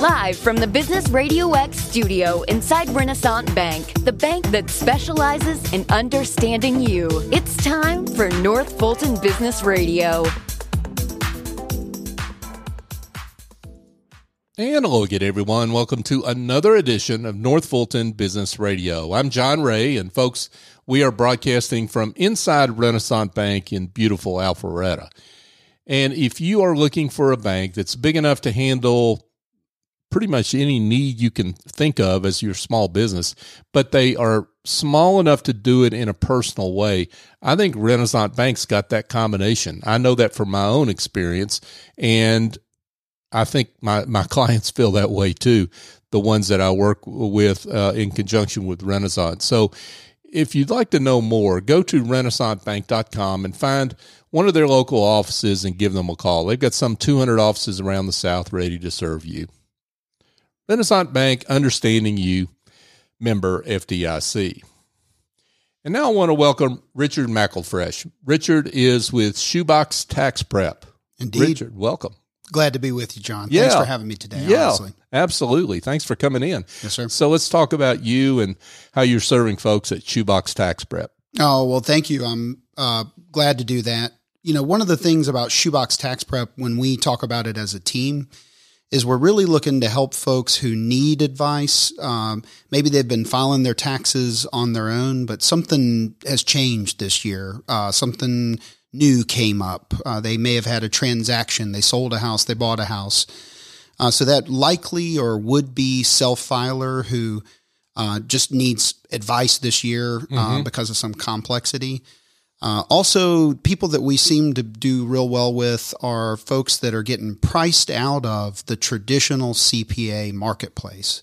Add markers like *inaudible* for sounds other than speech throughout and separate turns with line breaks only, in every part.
Live from the Business Radio X studio inside Renaissance Bank, the bank that specializes in understanding you. It's time for North Fulton Business Radio.
And hello again, everyone. Welcome to another edition of North Fulton Business Radio. I'm John Ray, and folks, we are broadcasting from inside Renaissance Bank in beautiful Alpharetta. And if you are looking for a bank that's big enough to handle pretty much any need you can think of as your small business, but they are small enough to do it in a personal way. I think Renaissance Bank's got that combination. I know that from my own experience. And I think my, my *laughs* clients feel that way too, the ones that I work with uh, in conjunction with Renaissance. So if you'd like to know more, go to renaissancebank.com and find one of their local offices and give them a call. They've got some 200 offices around the South ready to serve you. Renaissance Bank, understanding you, member FDIC. And now I want to welcome Richard MacKelfresh. Richard is with Shoebox Tax Prep.
Indeed.
Richard, welcome.
Glad to be with you, John.
Yeah.
Thanks for having me today.
Yeah,
honestly.
absolutely. Thanks for coming in.
Yes, sir.
So let's talk about you and how you're serving folks at Shoebox Tax Prep.
Oh, well, thank you. I'm uh, glad to do that. You know, one of the things about Shoebox Tax Prep when we talk about it as a team is we're really looking to help folks who need advice. Um, maybe they've been filing their taxes on their own, but something has changed this year. Uh, something new came up. Uh, they may have had a transaction. They sold a house. They bought a house. Uh, so that likely or would be self filer who uh, just needs advice this year uh, because of some complexity. Uh, also, people that we seem to do real well with are folks that are getting priced out of the traditional CPA marketplace.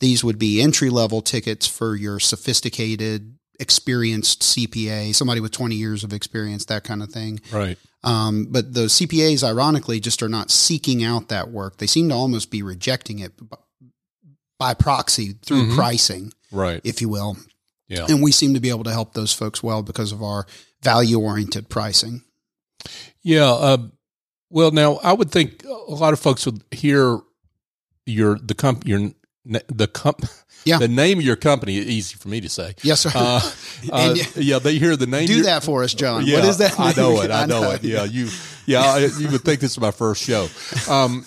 These would be entry level tickets for your sophisticated, experienced CPA, somebody with 20 years of experience, that kind of thing.
Right.
Um, but the CPAs, ironically, just are not seeking out that work. They seem to almost be rejecting it by proxy through pricing,
Right.
if you will.
Yeah.
And we seem to be able to help those folks well because of our value oriented pricing.
Yeah. Uh, well, now I would think a lot of folks would hear your the comp your the comp
Yeah.
the name of your company. Easy for me to say.
Yes, sir.
Uh, *laughs* uh, yeah, they hear the name.
Do that for us, John.
Yeah,
what is that?
I know it. I, know,
know.
it. Yeah, you. Yeah, I, you would think this is my first show. Um,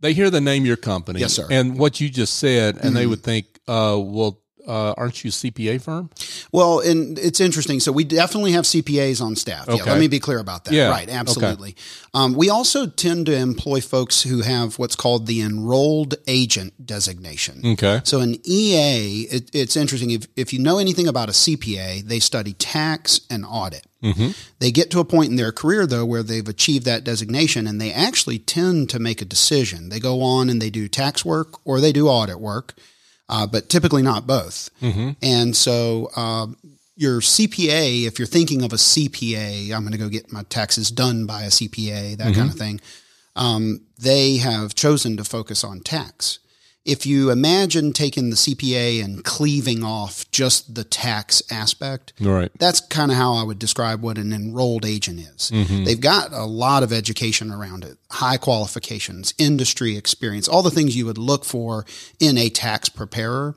they hear the name of your company,
Yes, sir. Mm-hmm.
and what you just said, and they would think, uh, well, uh, aren't you CPA firm?
Well, and it's interesting. So we definitely have CPAs on staff. Yeah, let me be clear about that.
Yeah.
Right, absolutely. Um, we also tend to employ folks who have what's called the enrolled agent designation.
Okay.
So an EA, it, it's interesting. If, if you know anything about a CPA, they study tax and audit. They get to a point in their career though where they've achieved that designation and they actually tend to make a decision. They go on and they do tax work or they do audit work, uh, but typically not both. And so um, your CPA, if you're thinking of a CPA, I'm going to go get my taxes done by a CPA, that kind of thing. Um, they have chosen to focus on tax. If you imagine taking the CPA and cleaving off just the tax aspect,
Right.
that's kind of how I would describe what an enrolled agent is. They've got a lot of education around it, high qualifications, industry experience, all the things you would look for in a tax preparer.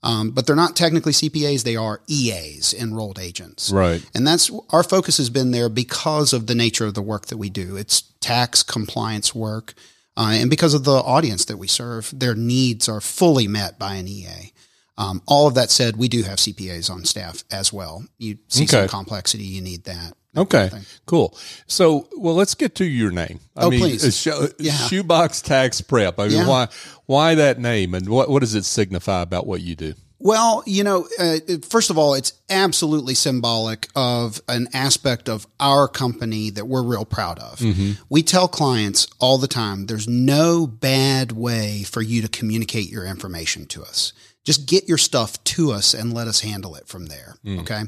Um, but they're not technically CPAs; they are EAs, enrolled agents.
Right.
And that's our focus has been there because of the nature of the work that we do. It's tax compliance work. Uh, and because of the audience that we serve, their needs are fully met by an EA. Um, all of that said, we do have CPAs on staff as well. You see some complexity, you need that.
Okay, cool. So, well, let's get to your name. I
Oh,
mean,
please.
uh, sho-
Yeah.
Shoebox Tax Prep. I mean,
Yeah.
why why that name, and what what does it signify about what you do?
Well, you know, uh, first of all, it's absolutely symbolic of an aspect of our company that we're real proud of. We tell clients all the time there's no bad way for you to communicate your information to us. Just get your stuff to us and let us handle it from there. Okay.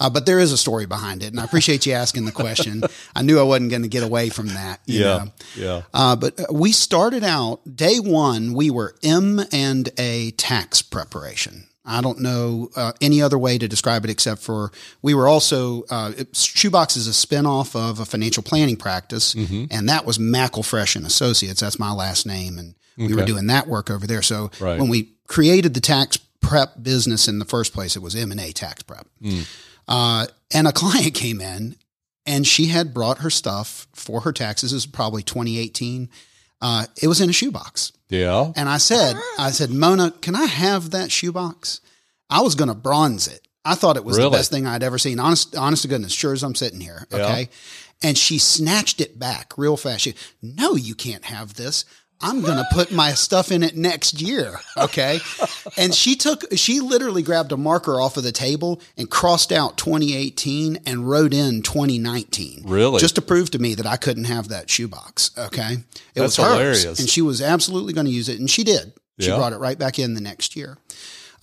Uh, but there is a story behind it. And I appreciate you asking the question. *laughs* I knew I wasn't going to get away from that. you know.
yeah.
Uh, but uh, we started out day one. We were M and A tax preparation. I don't know uh, any other way to describe it except for we were also uh, Shoebox is a spinoff of a financial planning practice, and that was MacKelfresh and Associates. That's my last name, and We were doing that work over there. So
Right.
when we created the tax prep business in the first place, it was M and A tax prep.
Mm.
Uh, and a *laughs* client came in and she had brought her stuff for her taxes. This was probably 2018. Uh, it was in a shoebox.
Yeah.
And I said, I said, Mona, can I have that shoebox? I was going to bronze it. I thought it was
Really?
the best thing I'd ever seen. Honest, honest to goodness, sure as I'm sitting here.
Yeah.
Okay. And she snatched it back real fast. She, no, you can't have this. I'm going to put my stuff in it next year. Okay. and she took, she literally grabbed a marker off of the table and crossed out 2018 and wrote in 2019.
Really?
Just to prove to me that I couldn't have that shoebox. Okay. It
That's
was hers.
hilarious.
And she was absolutely going to use it. And she did. She
Yeah.
brought it right back in the next year.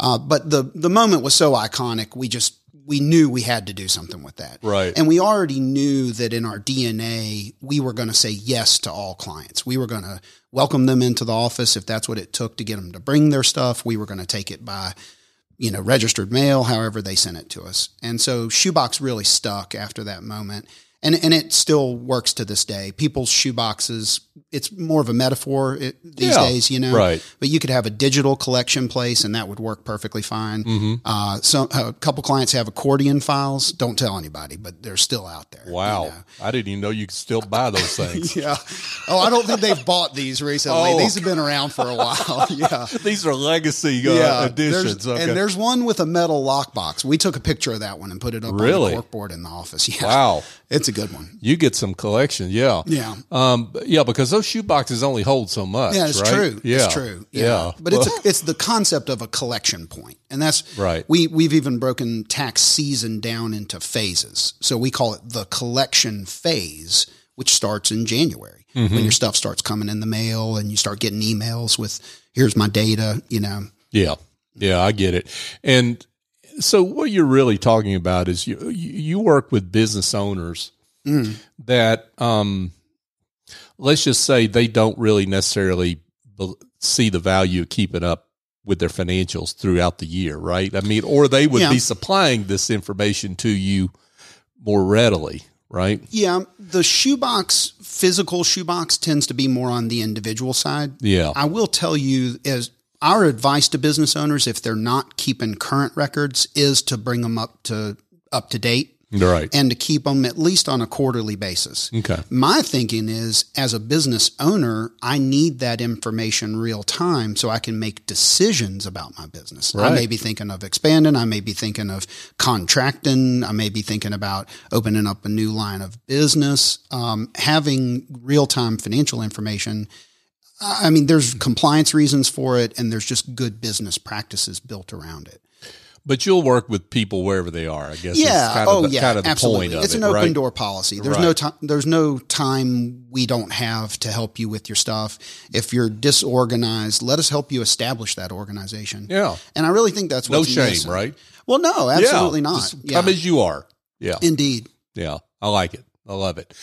Uh, but the the moment was so iconic. We just we knew we had to do something with that.
Right.
And we already knew that in our DNA, we were going to say yes to all clients. We were going to welcome them into the office if that's what it took to get them to bring their stuff. We were going to take it by, you know, registered mail, however they sent it to us. And so Shoebox really stuck after that moment. And, and it still works to this day. People's shoeboxes, it's more of a metaphor it, these
Yeah,
days, you know.
right.
But you could have a digital collection place, and that would work perfectly fine.
Mm-hmm.
Uh, so a couple clients have accordion files. Don't tell anybody, but they're still out there. you
Wow.
know.
I didn't even know you could still buy those things. *laughs*
Yeah. Oh, I don't think they've bought these recently.
Oh.
These have been around for a while. *laughs* yeah. *laughs*
These are legacy uh,
Yeah,
editions.
there's,
Okay.
and there's one with a metal lockbox. We took a picture of that one and put it up
Really?
on the corkboard in the office. Yeah,
wow.
it's a good one.
You get some collection. Yeah.
Yeah,
Um, yeah, because those shoe boxes only hold so much.
yeah, it's
right?
true.
Yeah.
It's true.
Yeah.
Yeah, but it's a, *laughs* it's the concept of a collection point, and that's
Right.
We we've even broken tax season down into phases, so we call it the collection phase, which starts in January
Mm-hmm.
when your stuff starts coming in the mail and you start getting emails with here's my data. You know,
yeah. Yeah, I get it. And so what you're really talking about is you you work with business owners
Mm.
that um let's just say they don't really necessarily see the value of keeping up with their financials throughout the year, right? I mean, or they would
Yeah.
be supplying this information to you more readily, right?
Yeah, the shoebox, physical shoebox tends to be more on the individual side.
Yeah.
I will tell you as our advice to business owners if they're not keeping current records is to bring them up to up to date
Right.
and to keep them at least on a quarterly basis.
Okay.
My thinking is as a business owner, I need that information real time so I can make decisions about my business. I may be thinking of expanding, I may be thinking of contracting, I may be thinking about opening up a new line of business. Um, having real time financial information. I mean, there's compliance reasons for it, and there's just good business practices built around it.
But you'll work with people wherever they are, I guess.
Yeah.
kind of
oh,
the,
yeah.
kind of the
absolutely.
point of
it's
it,
an open
right?
door policy. There's
Right.
no time. There's no time we don't have to help you with your stuff. If you're disorganized, let us help you establish that organization.
Yeah.
And I really think that's
what
you're saying.
No shame,
missing.
right?
Well, no, absolutely
yeah.
not.
Just
Yeah.
Come as you are. Yeah.
Indeed.
Yeah, I like it. I love it.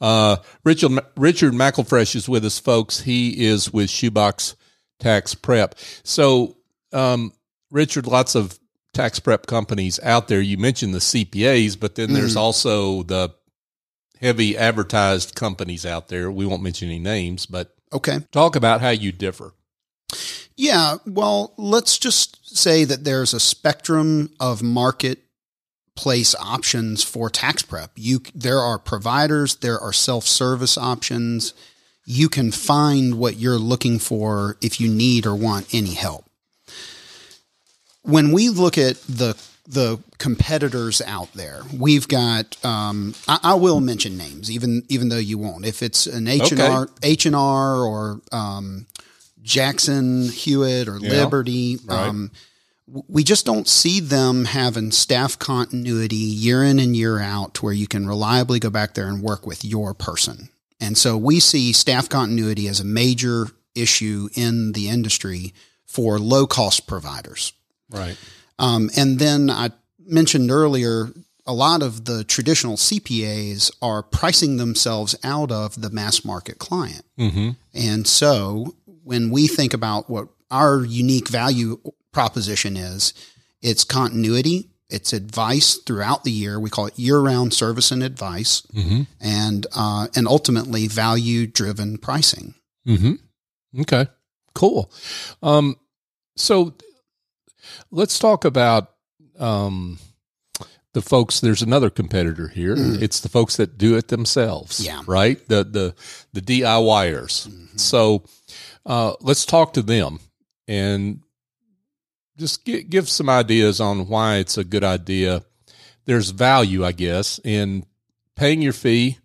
Uh, Richard Richard MacKelfresh is with us, folks. He is with Shoebox Tax Prep. So, um, Richard, lots of tax prep companies out there. You mentioned the CPAs, but then there's mm. also the heavy advertised companies out there. We won't mention any names, but
Okay.
talk about how you differ.
Yeah. Well, let's just say that there's a spectrum of marketplace options for tax prep. You there are providers, there are self-service options. You can find what you're looking for if you need or want any help. When we look at the the competitors out there, we've got. Um, I, I will mention names, even even though you won't. If it's an H and R, H and R, or um, Jackson Hewitt or Liberty. Um, we just don't see them having staff continuity year in and year out to where you can reliably go back there and work with your person. And so we see staff continuity as a major issue in the industry for low cost providers.
Right.
Um, and then I mentioned earlier, a lot of the traditional CPAs are pricing themselves out of the mass market client.
Mm-hmm.
And so when we think about what our unique value proposition is, it's continuity, it's advice throughout the year. We call it year-round service and advice,
Mm-hmm.
and uh, and ultimately value-driven pricing.
Mm-hmm. Okay. Cool. Um, so let's talk about um, the folks. There's another competitor here. It's the folks that do it themselves.
Mm. Yeah.
Right. The the the DIYers.
Mm-hmm.
So uh, let's talk to them and just gi- give some ideas on why it's a good idea. There's value, I guess, in paying your fee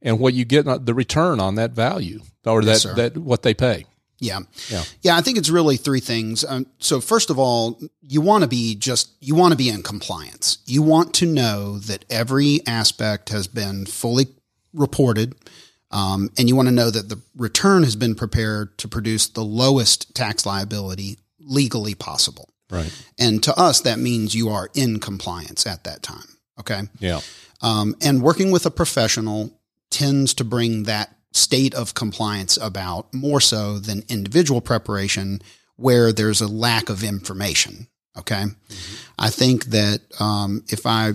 and what you get the return on that value or
Yes,
that
sir.
that what they pay.
Yeah.
Yeah.
Yeah. I think it's really three things. Um, so first of all, you want to be just, you want to be in compliance. You want to know that every aspect has been fully reported. Um, and you want to know that the return has been prepared to produce the lowest tax liability legally possible.
Right.
And to us, that means you are in compliance at that time. Okay.
Yeah.
Um, and working with a professional tends to bring that state of compliance about more so than individual preparation where there's a lack of information. Okay. I think that um, if I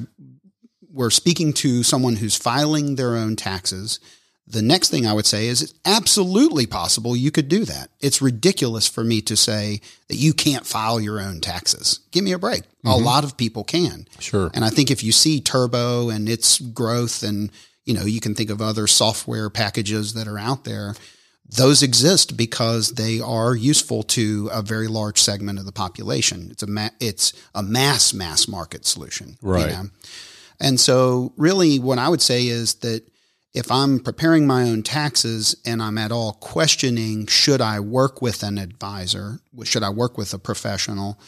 were speaking to someone who's filing their own taxes, the next thing I would say is it's absolutely possible you could do that. It's ridiculous for me to say that you can't file your own taxes. Give me a break. A lot of people can.
Sure.
And I think if you see Turbo and its growth and, you know, you can think of other software packages that are out there, those exist because they are useful to a very large segment of the population. It's a ma- it's a mass mass market solution. you
Right.
know? And so really what I would say is that if I'm preparing my own taxes and I'm at all questioning should I work with an advisor, should I work with a professional,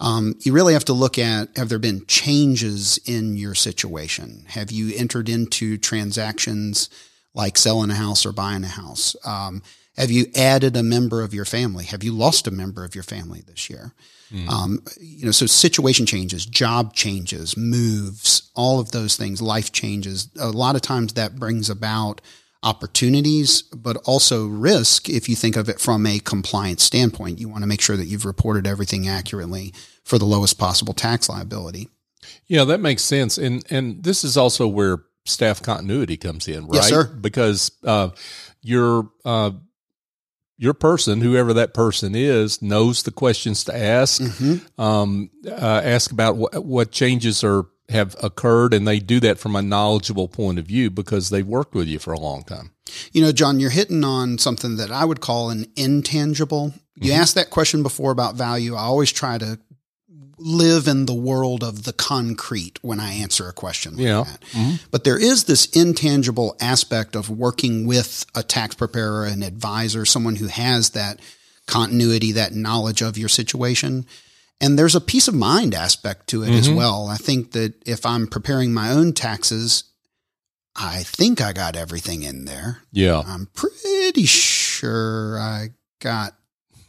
um, you really have to look at have there been changes in your situation? Have you entered into transactions like selling a house or buying a house? Um, have you added a member of your family? Have you lost a member of your family this year? Um, you know, so situation changes, job changes, moves, all of those things, life changes. A lot of times that brings about opportunities, but also risk if you think of it from a compliance standpoint. You want to make sure that you've reported everything accurately for the lowest possible tax liability.
Yeah, that makes sense. And and this is also where staff continuity comes in, right?
Yes, sir.
Because uh, your uh, your person, whoever that person is, knows the questions to ask.
Mm-hmm.
Um, uh, ask about what what changes are have occurred, and they do that from a knowledgeable point of view because they've worked with you for a long time.
You know, John, you're hitting on something that I would call an intangible. You
Mm-hmm.
asked that question before about value. I always try to live in the world of the concrete when I answer a question like
Yeah.
that. Mm-hmm. But there is this intangible aspect of working with a tax preparer, an advisor, someone who has that continuity, that knowledge of your situation. And there's a peace of mind aspect to it as mm-hmm. well. I think that if I'm preparing my own taxes, I think I got everything in there.
Yeah,
I'm pretty sure I got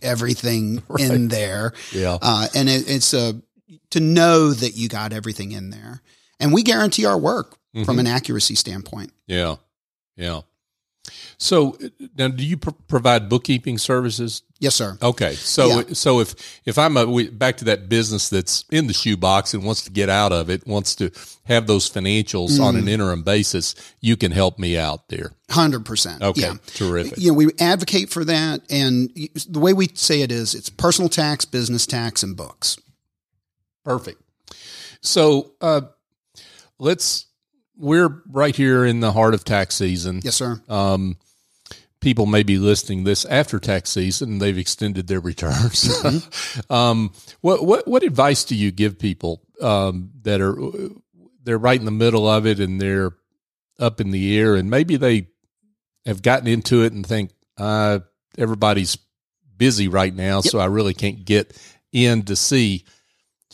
everything *laughs* in there.
yeah,
Uh, and it, it's a, to know that you got everything in there. And we guarantee our work from an accuracy standpoint.
yeah, yeah. So now, do you pr- provide bookkeeping services?
Yes, sir.
Okay, so
Yeah.
so if if I'm a we, back to that business that's in the shoebox and wants to get out of it, wants to have those financials on
Mm.
an interim basis, you can help me out there.
100%.
Okay,
Yeah.
terrific.
You know, we advocate for that. And the way we say it is it's personal tax, business tax, and books.
Perfect. So uh, let's we're right here in the heart of tax season.
Yes, sir.
Um, people may be listening this after tax season and they've extended their returns. *laughs* um, what, what, what advice do you give people, um, that are, they're right in the middle of it and they're up in the air and maybe they have gotten into it and think, uh, everybody's busy right now. So I really can't get in to see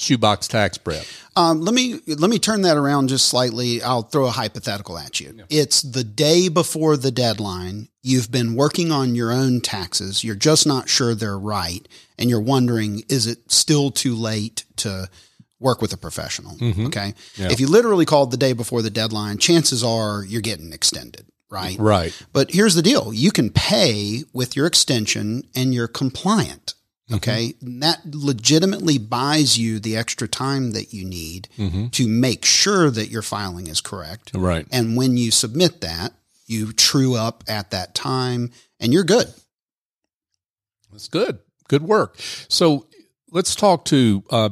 shoebox tax prep.
Um, let me let me turn that around just slightly. I'll throw a hypothetical at you. It's the day before the deadline. You've been working on your own taxes. You're just not sure they're right, and you're wondering, is it still too late to work with a professional? Okay. If you literally called the day before the deadline, chances are you're getting extended, right?
Right.
But here's the deal you can pay with your extension and you're compliant. Okay. And that legitimately buys you the extra time that you need to make sure that your filing is correct.
Right.
And when you submit that, you true up at that time and you're good.
That's good. Good work. So let's talk to uh,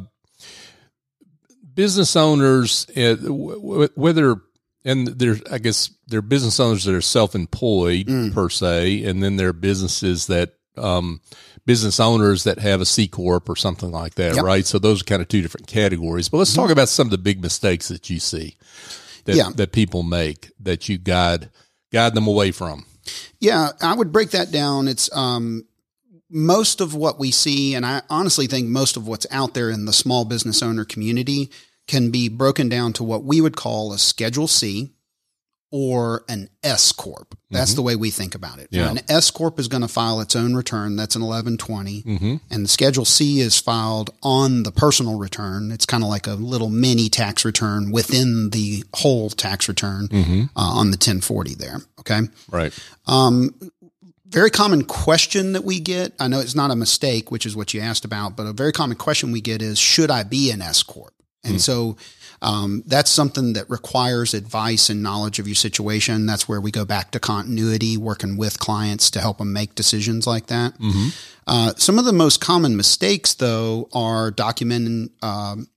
business owners, uh, whether and there's I guess there are business owners that are self-employed mm. per se, and then there are businesses that um, business owners that have a C corp or something like that, yep. right? So those are kind of two different categories. But let's mm-hmm. talk about some of the big mistakes that you see that yeah. that people make that you guide guide them away from.
Yeah, I would break that down. It's um, most of what we see, and I honestly think most of what's out there in the small business owner community can be broken down to what we would call a Schedule C or an S corp. That's mm-hmm. the way we think about it. Yeah. An S corp is going to file its own return. That's an 1120, mm-hmm. and the Schedule C is filed on the personal return. It's kind of like a little mini tax return within the whole tax return mm-hmm. uh, on the 1040 there. Okay,
right.
Um, very common question that we get. I know it's not a mistake, which is what you asked about, but a very common question we get is, should I be an S corp? And mm. so um, that's something that requires advice and knowledge of your situation. That's where we go back to continuity, working with clients to help them make decisions like that. Mm-hmm. Uh, some of the most common mistakes, though, are documenting um,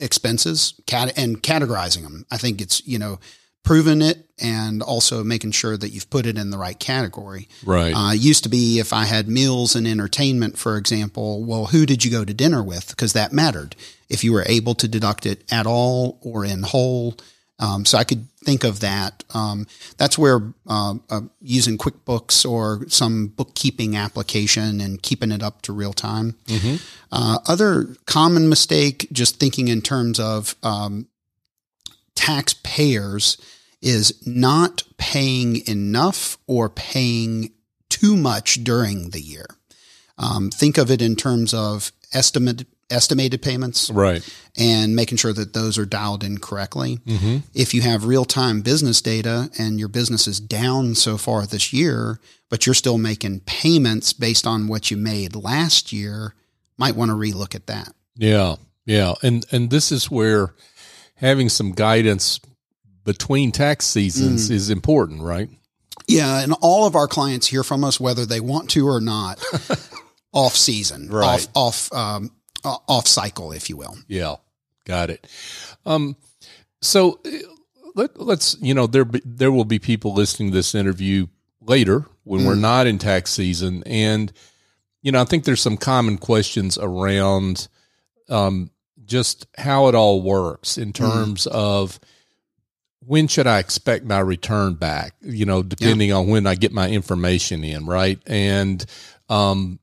expenses cat- and categorizing them. I think it's you know proven it and also making sure that you've put it in the right category.
Right.
Uh, used to be if I had meals and entertainment, for example, well, who did you go to dinner with? Because that mattered. If you were able to deduct it at all or in whole. Um, so I could think of that. Um, that's where uh, uh, using QuickBooks or some bookkeeping application and keeping it up to real time. Mm-hmm. Uh, other common mistake, just thinking in terms of um, taxpayers is not paying enough or paying too much during the year. Um, think of it in terms of estimate, estimated payments,
right,
and making sure that those are dialed in correctly. Mm-hmm. If you have real time business data and your business is down so far this year, but you're still making payments based on what you made last year, might want to relook at that.
Yeah, yeah, and and this is where having some guidance between tax seasons mm. is important, right?
Yeah, and all of our clients hear from us whether they want to or not, *laughs* off season, right. off off um, off cycle, if you will.
Yeah, got it. Um, so let, us you know there be, there will be people listening to this interview later when mm. we're not in tax season, and you know I think there's some common questions around um, just how it all works in mm-hmm. terms mm. of when should I expect my return back? You know, depending yeah. on when I get my information in, right? And um,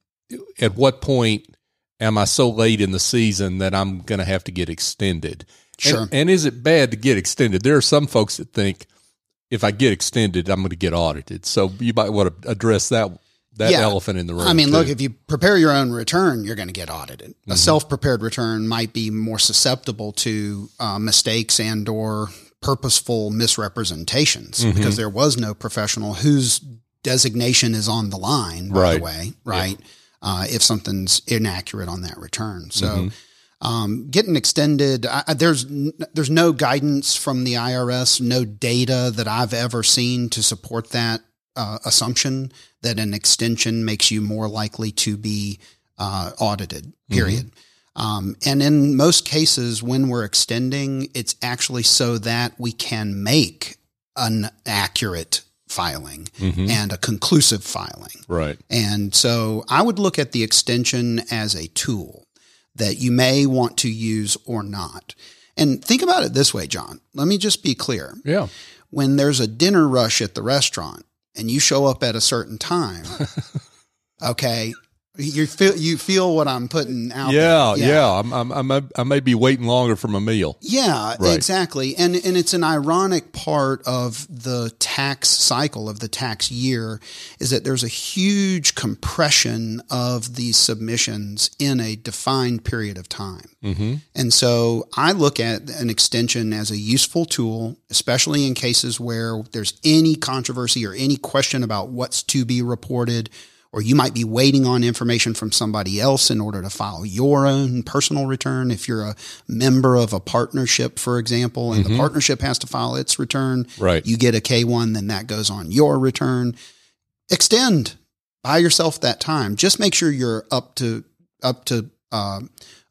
at what point am I so late in the season that I'm going to have to get extended?
Sure.
And, and, is it bad to get extended? There are some folks that think if I get extended, I'm going to get audited. So you might want to address that that yeah. elephant in the room.
I mean, too. look, if you prepare your own return, you're going to get audited. Mm-hmm. A self-prepared return might be more susceptible to uh, mistakes and or purposeful misrepresentations mm-hmm. because there was no professional whose designation is on the line. By right. the way, right? Yeah. Uh, if something's inaccurate on that return, so. Mm-hmm. Um, getting extended, I, there's there's no guidance from the IRS, no data that I've ever seen to support that uh, assumption that an extension makes you more likely to be uh, audited, mm-hmm. period. Mm-hmm. Um, and in most cases, when we're extending, it's actually so that we can make an accurate filing mm-hmm. and a conclusive filing.
Right.
And so I would look at the extension as a tool that you may want to use or not. And think about it this way, John. Let me just be clear.
Yeah.
When there's a dinner rush at the restaurant, and you show up at a certain time, *laughs* okay, you feel you feel what I'm putting out.
Yeah, yeah. yeah. I'm, I'm, I'm i may be waiting longer for my meal.
Yeah, right. exactly. And and it's an ironic part of the tax cycle of the tax year is that there's a huge compression of these submissions in a defined period of time. Mm-hmm. And so I look at an extension as a useful tool, especially in cases where there's any controversy or any question about what's to be reported or you might be waiting on information from somebody else in order to file your own personal return. If you're a member of a partnership, for example, and mm-hmm. the partnership has to file its return,
right.
you get a K1, then that goes on your return. Extend. buy yourself that time. Just make sure you're up to up to uh,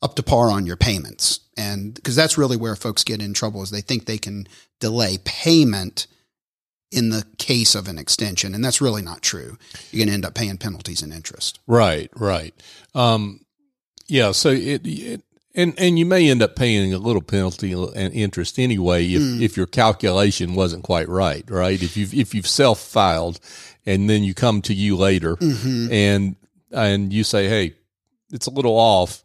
up to par on your payments, and because that's really where folks get in trouble is they think they can delay payment in the case of an extension, and that's really not true. You're going to end up paying penalties and interest.
Right, right. Um, yeah, so it, it and and you may end up paying a little penalty and interest anyway if, mm. if your calculation wasn't quite right, right? If you've if you've self filed and then you come to you later mm-hmm. and and you say, hey, it's a little off,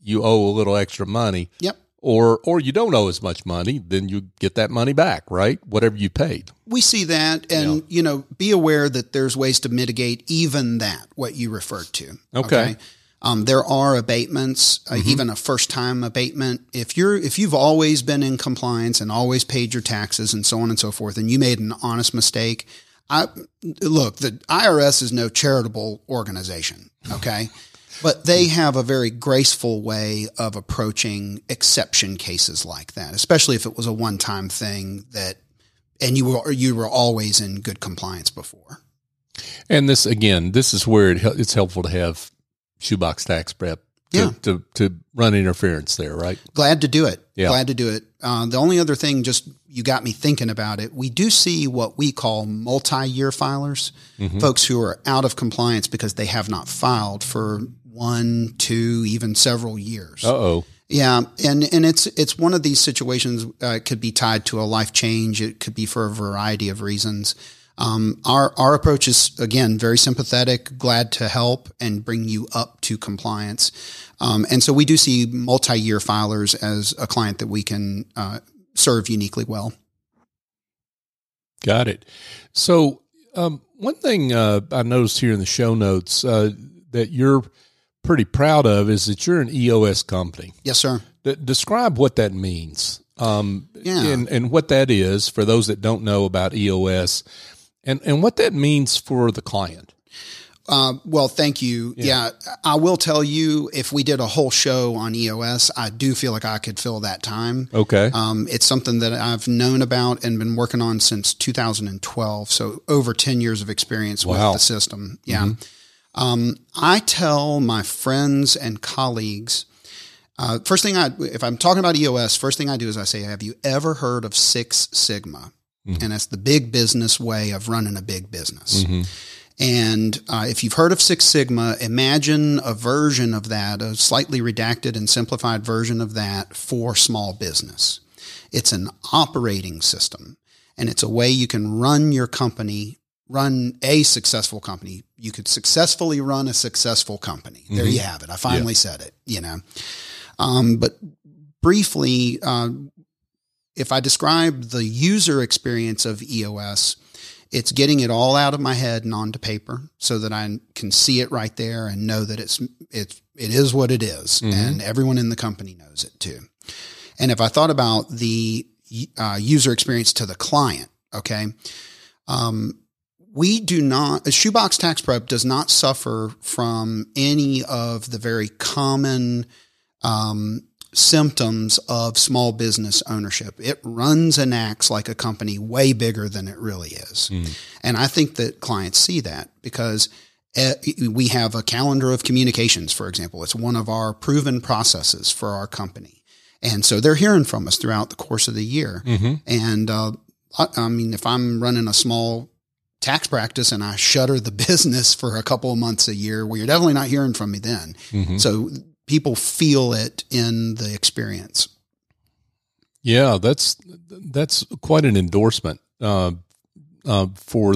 you owe a little extra money.
Yep
or or you don't owe as much money, then you get that money back, right? Whatever you paid.
We see that, and yeah. you know, be aware that there's ways to mitigate even that what you referred to.
Okay. okay?
Um, there are abatements, uh, mm-hmm. even a first time abatement. If you're if you've always been in compliance and always paid your taxes and so on and so forth, and you made an honest mistake, I look the IRS is no charitable organization. Okay. *laughs* But they have a very graceful way of approaching exception cases like that, especially if it was a one time thing that, and you were, you were always in good compliance before.
And this, again, this is where it, it's helpful to have shoebox tax prep to, yeah. to, to run interference there, right?
Glad to do it. Yeah. Glad to do it. Uh, the only other thing, just you got me thinking about it. We do see what we call multi year filers, mm-hmm. folks who are out of compliance because they have not filed for one, two, even several years.
oh.
Yeah, and and it's it's one of these situations. Uh, it could be tied to a life change. It could be for a variety of reasons. Um, our our approach is again very sympathetic, glad to help and bring you up to compliance. Um, and so we do see multi-year filers as a client that we can uh, serve uniquely well.
Got it. So um, one thing uh, I noticed here in the show notes uh, that you're pretty proud of is that you're an EOS company.
Yes, sir.
D- describe what that means. Um, yeah. and, and what that is for those that don't know about EOS and, and what that means for the client.
Uh, well, thank you. Yeah. yeah. I will tell you if we did a whole show on EOS, I do feel like I could fill that time.
Okay.
Um, it's something that I've known about and been working on since 2012. So over 10 years of experience wow. with the system. Yeah. Mm-hmm. Um, I tell my friends and colleagues, uh, first thing I, if I'm talking about EOS, first thing I do is I say, have you ever heard of Six Sigma? Mm-hmm. And that's the big business way of running a big business. Mm-hmm. And uh, if you've heard of Six Sigma, imagine a version of that, a slightly redacted and simplified version of that for small business. It's an operating system and it's a way you can run your company run a successful company. You could successfully run a successful company. There mm-hmm. you have it. I finally yeah. said it, you know. Um, but briefly, uh, if I describe the user experience of EOS, it's getting it all out of my head and onto paper so that I can see it right there and know that it's, it's, it is what it is, mm-hmm. And everyone in the company knows it too. And if I thought about the uh, user experience to the client, okay, um, we do not, a shoebox tax prep does not suffer from any of the very common um, symptoms of small business ownership. It runs and acts like a company way bigger than it really is. Mm. And I think that clients see that because eh, we have a calendar of communications, for example. It's one of our proven processes for our company. And so they're hearing from us throughout the course of the year. Mm-hmm. And, uh, I, I mean, if I'm running a small tax practice and I shutter the *laughs* business for a couple of months a year, well, you're definitely not hearing from me then. Mm-hmm. So people feel it in the experience.
Yeah, that's that's quite an endorsement uh, uh, for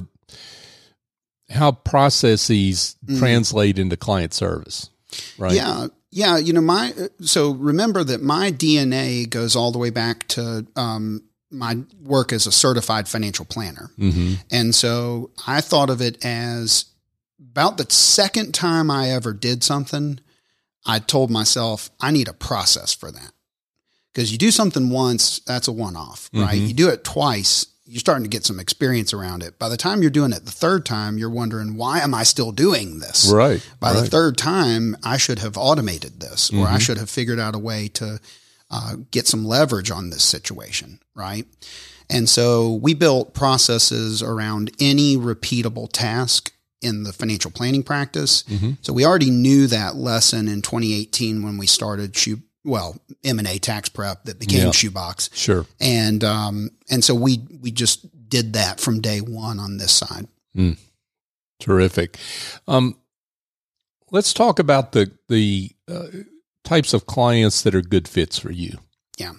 how processes mm. translate into client service, right?
Yeah, yeah. You know, my so remember that my DNA goes all the way back to um, my work as a certified financial planner. Mm-hmm. And so I thought of it as about the second time I ever did something, I told myself, I need a process for that. Because you do something once, that's a one off, right? Mm-hmm. You do it twice, you're starting to get some experience around it. By the time you're doing it the third time, you're wondering, why am I still doing this?
Right.
By
right.
the third time, I should have automated this or mm-hmm. I should have figured out a way to uh, get some leverage on this situation, right? And so we built processes around any repeatable task in the financial planning practice. So we already knew that lesson in 2018 when we started shoe, well, M&A tax prep that became
Yeah.
Shoebox.
Sure.
And, um, and so we, we just did that from day one on this side.
Terrific. Um, let's talk about the the uh, types of clients that are good fits for you.
Yeah.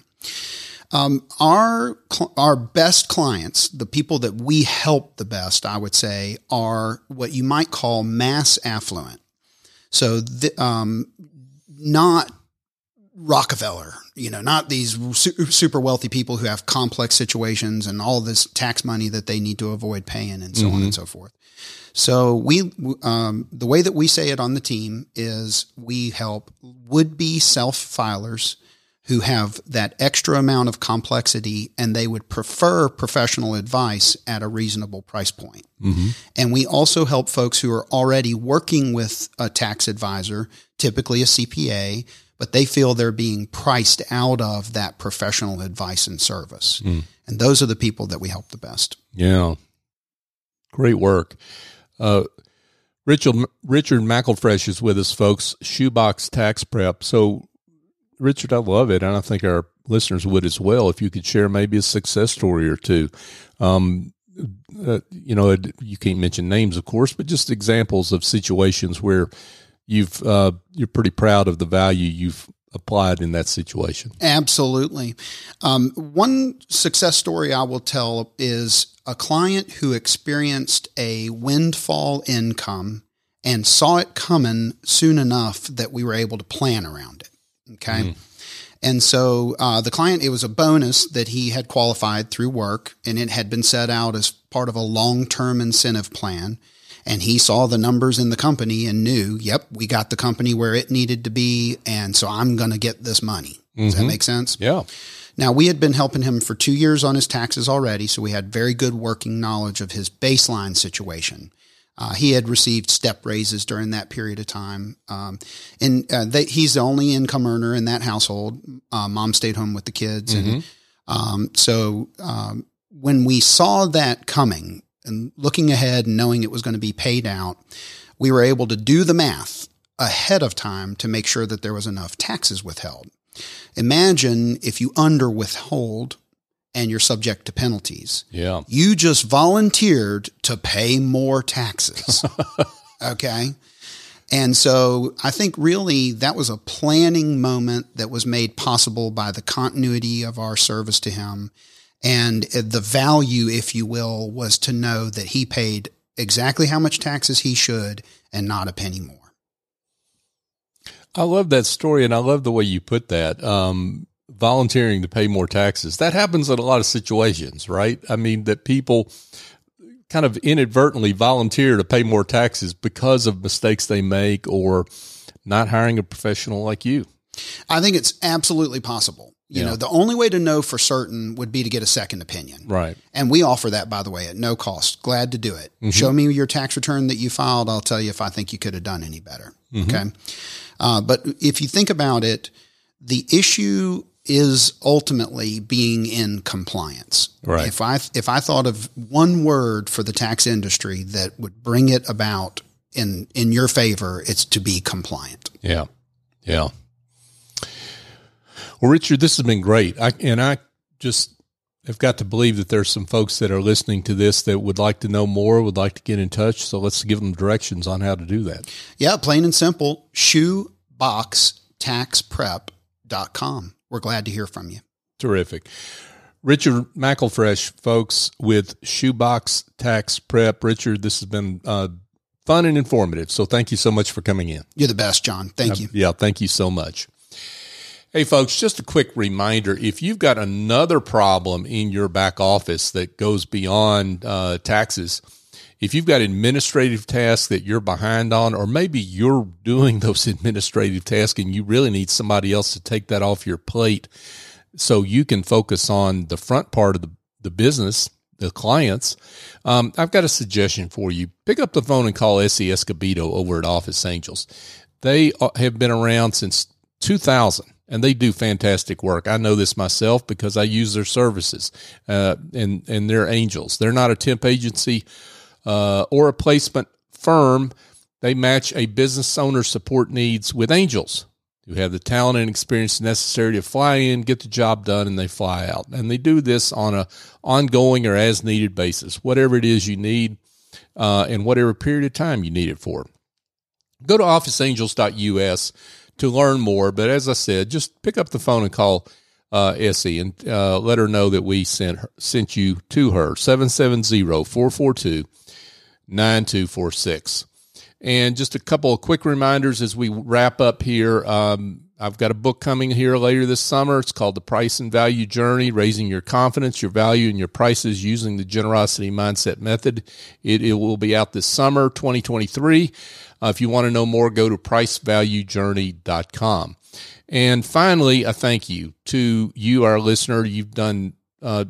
Um, our our best clients, the people that we help the best, I would say, are what you might call mass affluent. So, the, um, not Rockefeller, you know, not these super wealthy people who have complex situations and all this tax money that they need to avoid paying and so on and so forth. So we, um, the way that we say it on the team is we help would be self filers who have that extra amount of complexity and they would prefer professional advice at a reasonable price point. And we also help folks who are already working with a tax advisor, typically a CPA, but they feel they're being priced out of that professional advice and service. And those are the people that we help the best.
Yeah, great work. Uh, Richard Richard MacKelfresh is with us, folks. Shoebox Tax Prep. So, Richard, I love it, and I think our listeners would as well. If you could share maybe a success story or two. Um, uh, you know, you can't mention names, of course, but just examples of situations where you've uh, you're pretty proud of the value you've applied in that situation.
Absolutely. Um, one success story I will tell is a client who experienced a windfall income and saw it coming soon enough that we were able to plan around it. Okay. And so uh, the client, it was a bonus that he had qualified through work and it had been set out as part of a long term incentive plan. And he saw the numbers in the company and knew, yep, we got the company where it needed to be. And so I'm going to get this money. Does that make sense?
Yeah.
Now, we had been helping him for two years on his taxes already, so we had very good working knowledge of his baseline situation. Uh, he had received step raises during that period of time. Um, and uh, they, he's the only income earner in that household. Uh, mom stayed home with the kids. And um, so um, when we saw that coming and looking ahead and knowing it was going to be paid out, we were able to do the math ahead of time to make sure that there was enough taxes withheld. Imagine if you under withhold and you're subject to penalties.
Yeah.
You just volunteered to pay more taxes. *laughs* okay. And so I think really that was a planning moment that was made possible by the continuity of our service to him. And the value, if you will, was to know that he paid exactly how much taxes he should and not a penny more.
I love that story, and I love the way you put that. Um, volunteering to pay more taxes. That happens in a lot of situations, right? I mean, that people kind of inadvertently volunteer to pay more taxes because of mistakes they make or not hiring a professional like you.
I think it's absolutely possible. You
Yeah.
know, the only way to know for certain would be to get a second opinion.
Right.
And we offer that, by the way, at no cost. Glad to do it. Show me your tax return that you filed. I'll tell you if I think you could have done any better. Okay. Uh, but if you think about it, the issue is ultimately being in compliance.
Right.
If I if I thought of one word for the tax industry that would bring it about in in your favor, it's to be compliant.
Yeah. Yeah. Well, Richard, this has been great. I, and I just have got to believe that there's some folks that are listening to this that would like to know more, would like to get in touch. So let's give them directions on how to do that.
Yeah, plain and simple. Shoeboxtaxprep.com. We're glad to hear from you.
Terrific. Richard MacKelfresh, folks, with Shoebox Tax Prep. Richard, this has been uh, fun and informative. So thank you so much for coming in.
You're the best, John. Thank you.
Yeah, thank you so much. Hey, folks, just a quick reminder if you've got another problem in your back office that goes beyond uh, taxes, if you've got administrative tasks that you're behind on, or maybe you're doing *laughs* those administrative tasks and you really need somebody else to take that off your plate so you can focus on the front part of the, the business, the clients, um, I've got a suggestion for you. Pick up the phone and call Essie Escobedo over at Office Angels. They uh, have been around since 2000 and they do fantastic work. I know this myself because I use their services, uh, and and they're angels. They're not a temp agency uh, or a placement firm, they match a business owner's support needs with angels who have the talent and experience necessary to fly in, get the job done, and they fly out. And they do this on a ongoing or as needed basis, whatever it is you need, uh, and whatever period of time you need it for. Go to officeangels.us to learn more. But as I said, just pick up the phone and call uh, Essie and uh, let her know that we sent her, sent you to her 770-442-9246. And just a couple of quick reminders as we wrap up here. Um, I've got a book coming here later this summer. It's called The Price and Value Journey Raising Your Confidence, Your Value, and Your Prices Using the Generosity Mindset Method. It, it will be out this summer, 2023. Uh, if you want to know more, go to pricevaluejourney.com. And finally, a thank you to you, our listener. You've done uh,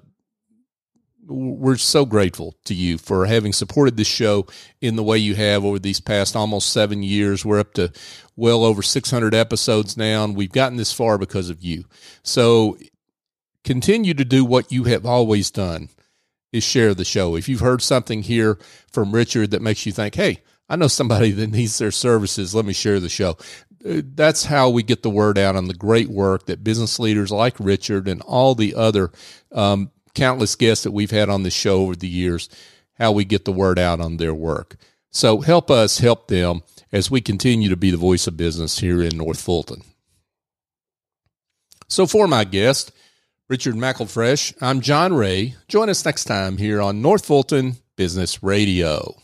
we're so grateful to you for having supported this show in the way you have over these past almost seven years. We're up to well over 600 episodes now, and we've gotten this far because of you. So continue to do what you have always done is share the show. If you've heard something here from Richard that makes you think, hey, I know somebody *laughs* that needs their services, let me share the show. Uh, that's how we get the word out on the great work that business leaders like Richard and all the other um, countless guests that we've had on the show over the years, how we get the word out on their work. So help us help them as we continue to be the voice of business here in North Fulton. So for my guest, Richard MacKelfresh, I'm John Ray. Join us next time here on North Fulton Business Radio.